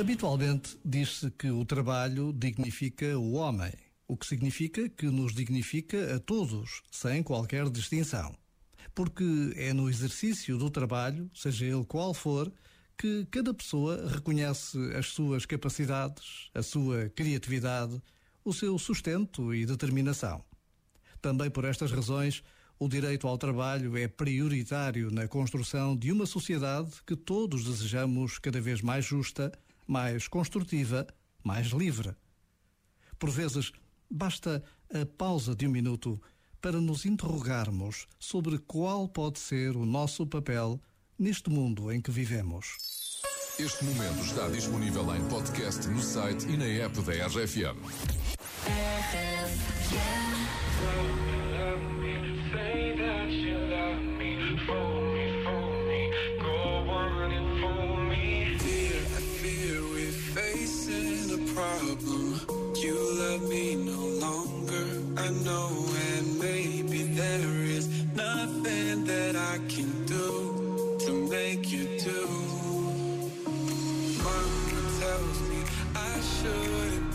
Habitualmente diz-se que o trabalho dignifica o homem, o que significa que nos dignifica a todos, sem qualquer distinção. Porque é no exercício do trabalho, seja ele qual for, que cada pessoa reconhece as suas capacidades, a sua criatividade, o seu sustento e determinação. Também por estas razões, o direito ao trabalho é prioritário na construção de uma sociedade que todos desejamos cada vez mais justa mais construtiva, mais livre. Por vezes, basta a pausa de um minuto para nos interrogarmos sobre qual pode ser o nosso papel neste mundo em que vivemos. Este momento está disponível em podcast no site e na app da RFM. Problem. You love me no longer. I know, and maybe there is nothing that I can do to make you do. Mama tells me I shouldn't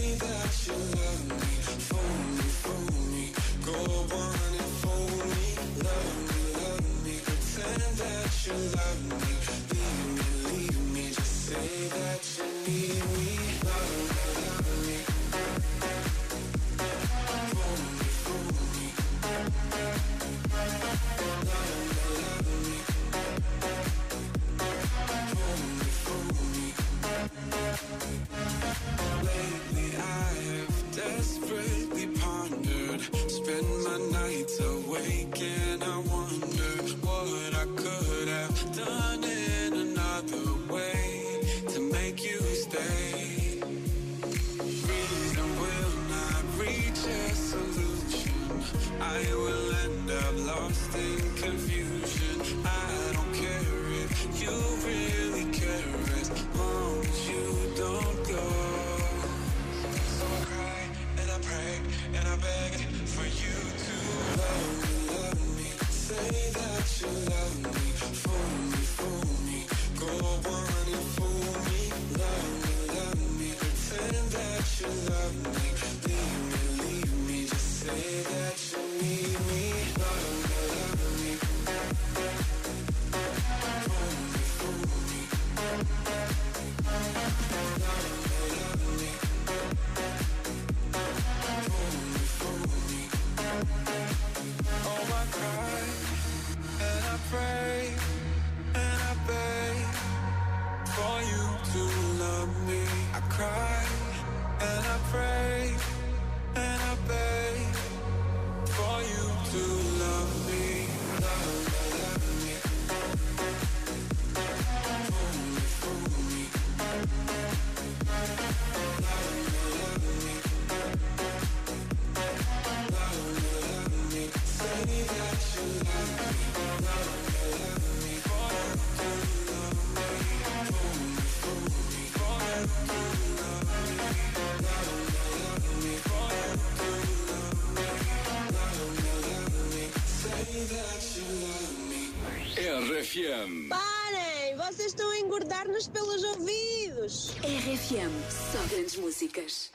that you love me, leave me, leave me. Say that you love me Do you believe me? Just say that you need me, will end up lost in confusion. I don't care if you really care you don't go. So I cry and I pray and I beg for you to love me, love me. Say that you love me RFM. Parem! Vocês estão a engordar-nos pelos ouvidos! RFM, só grandes músicas.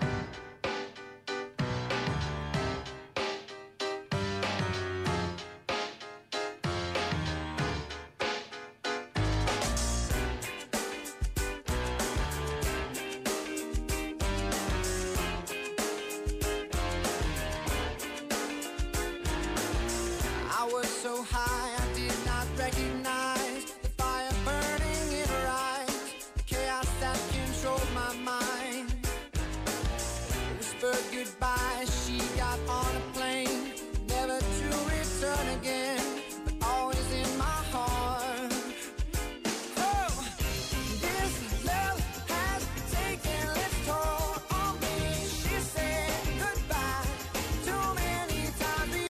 recognize the fire burning in her eyes, the chaos that my mind. Whispered goodbye.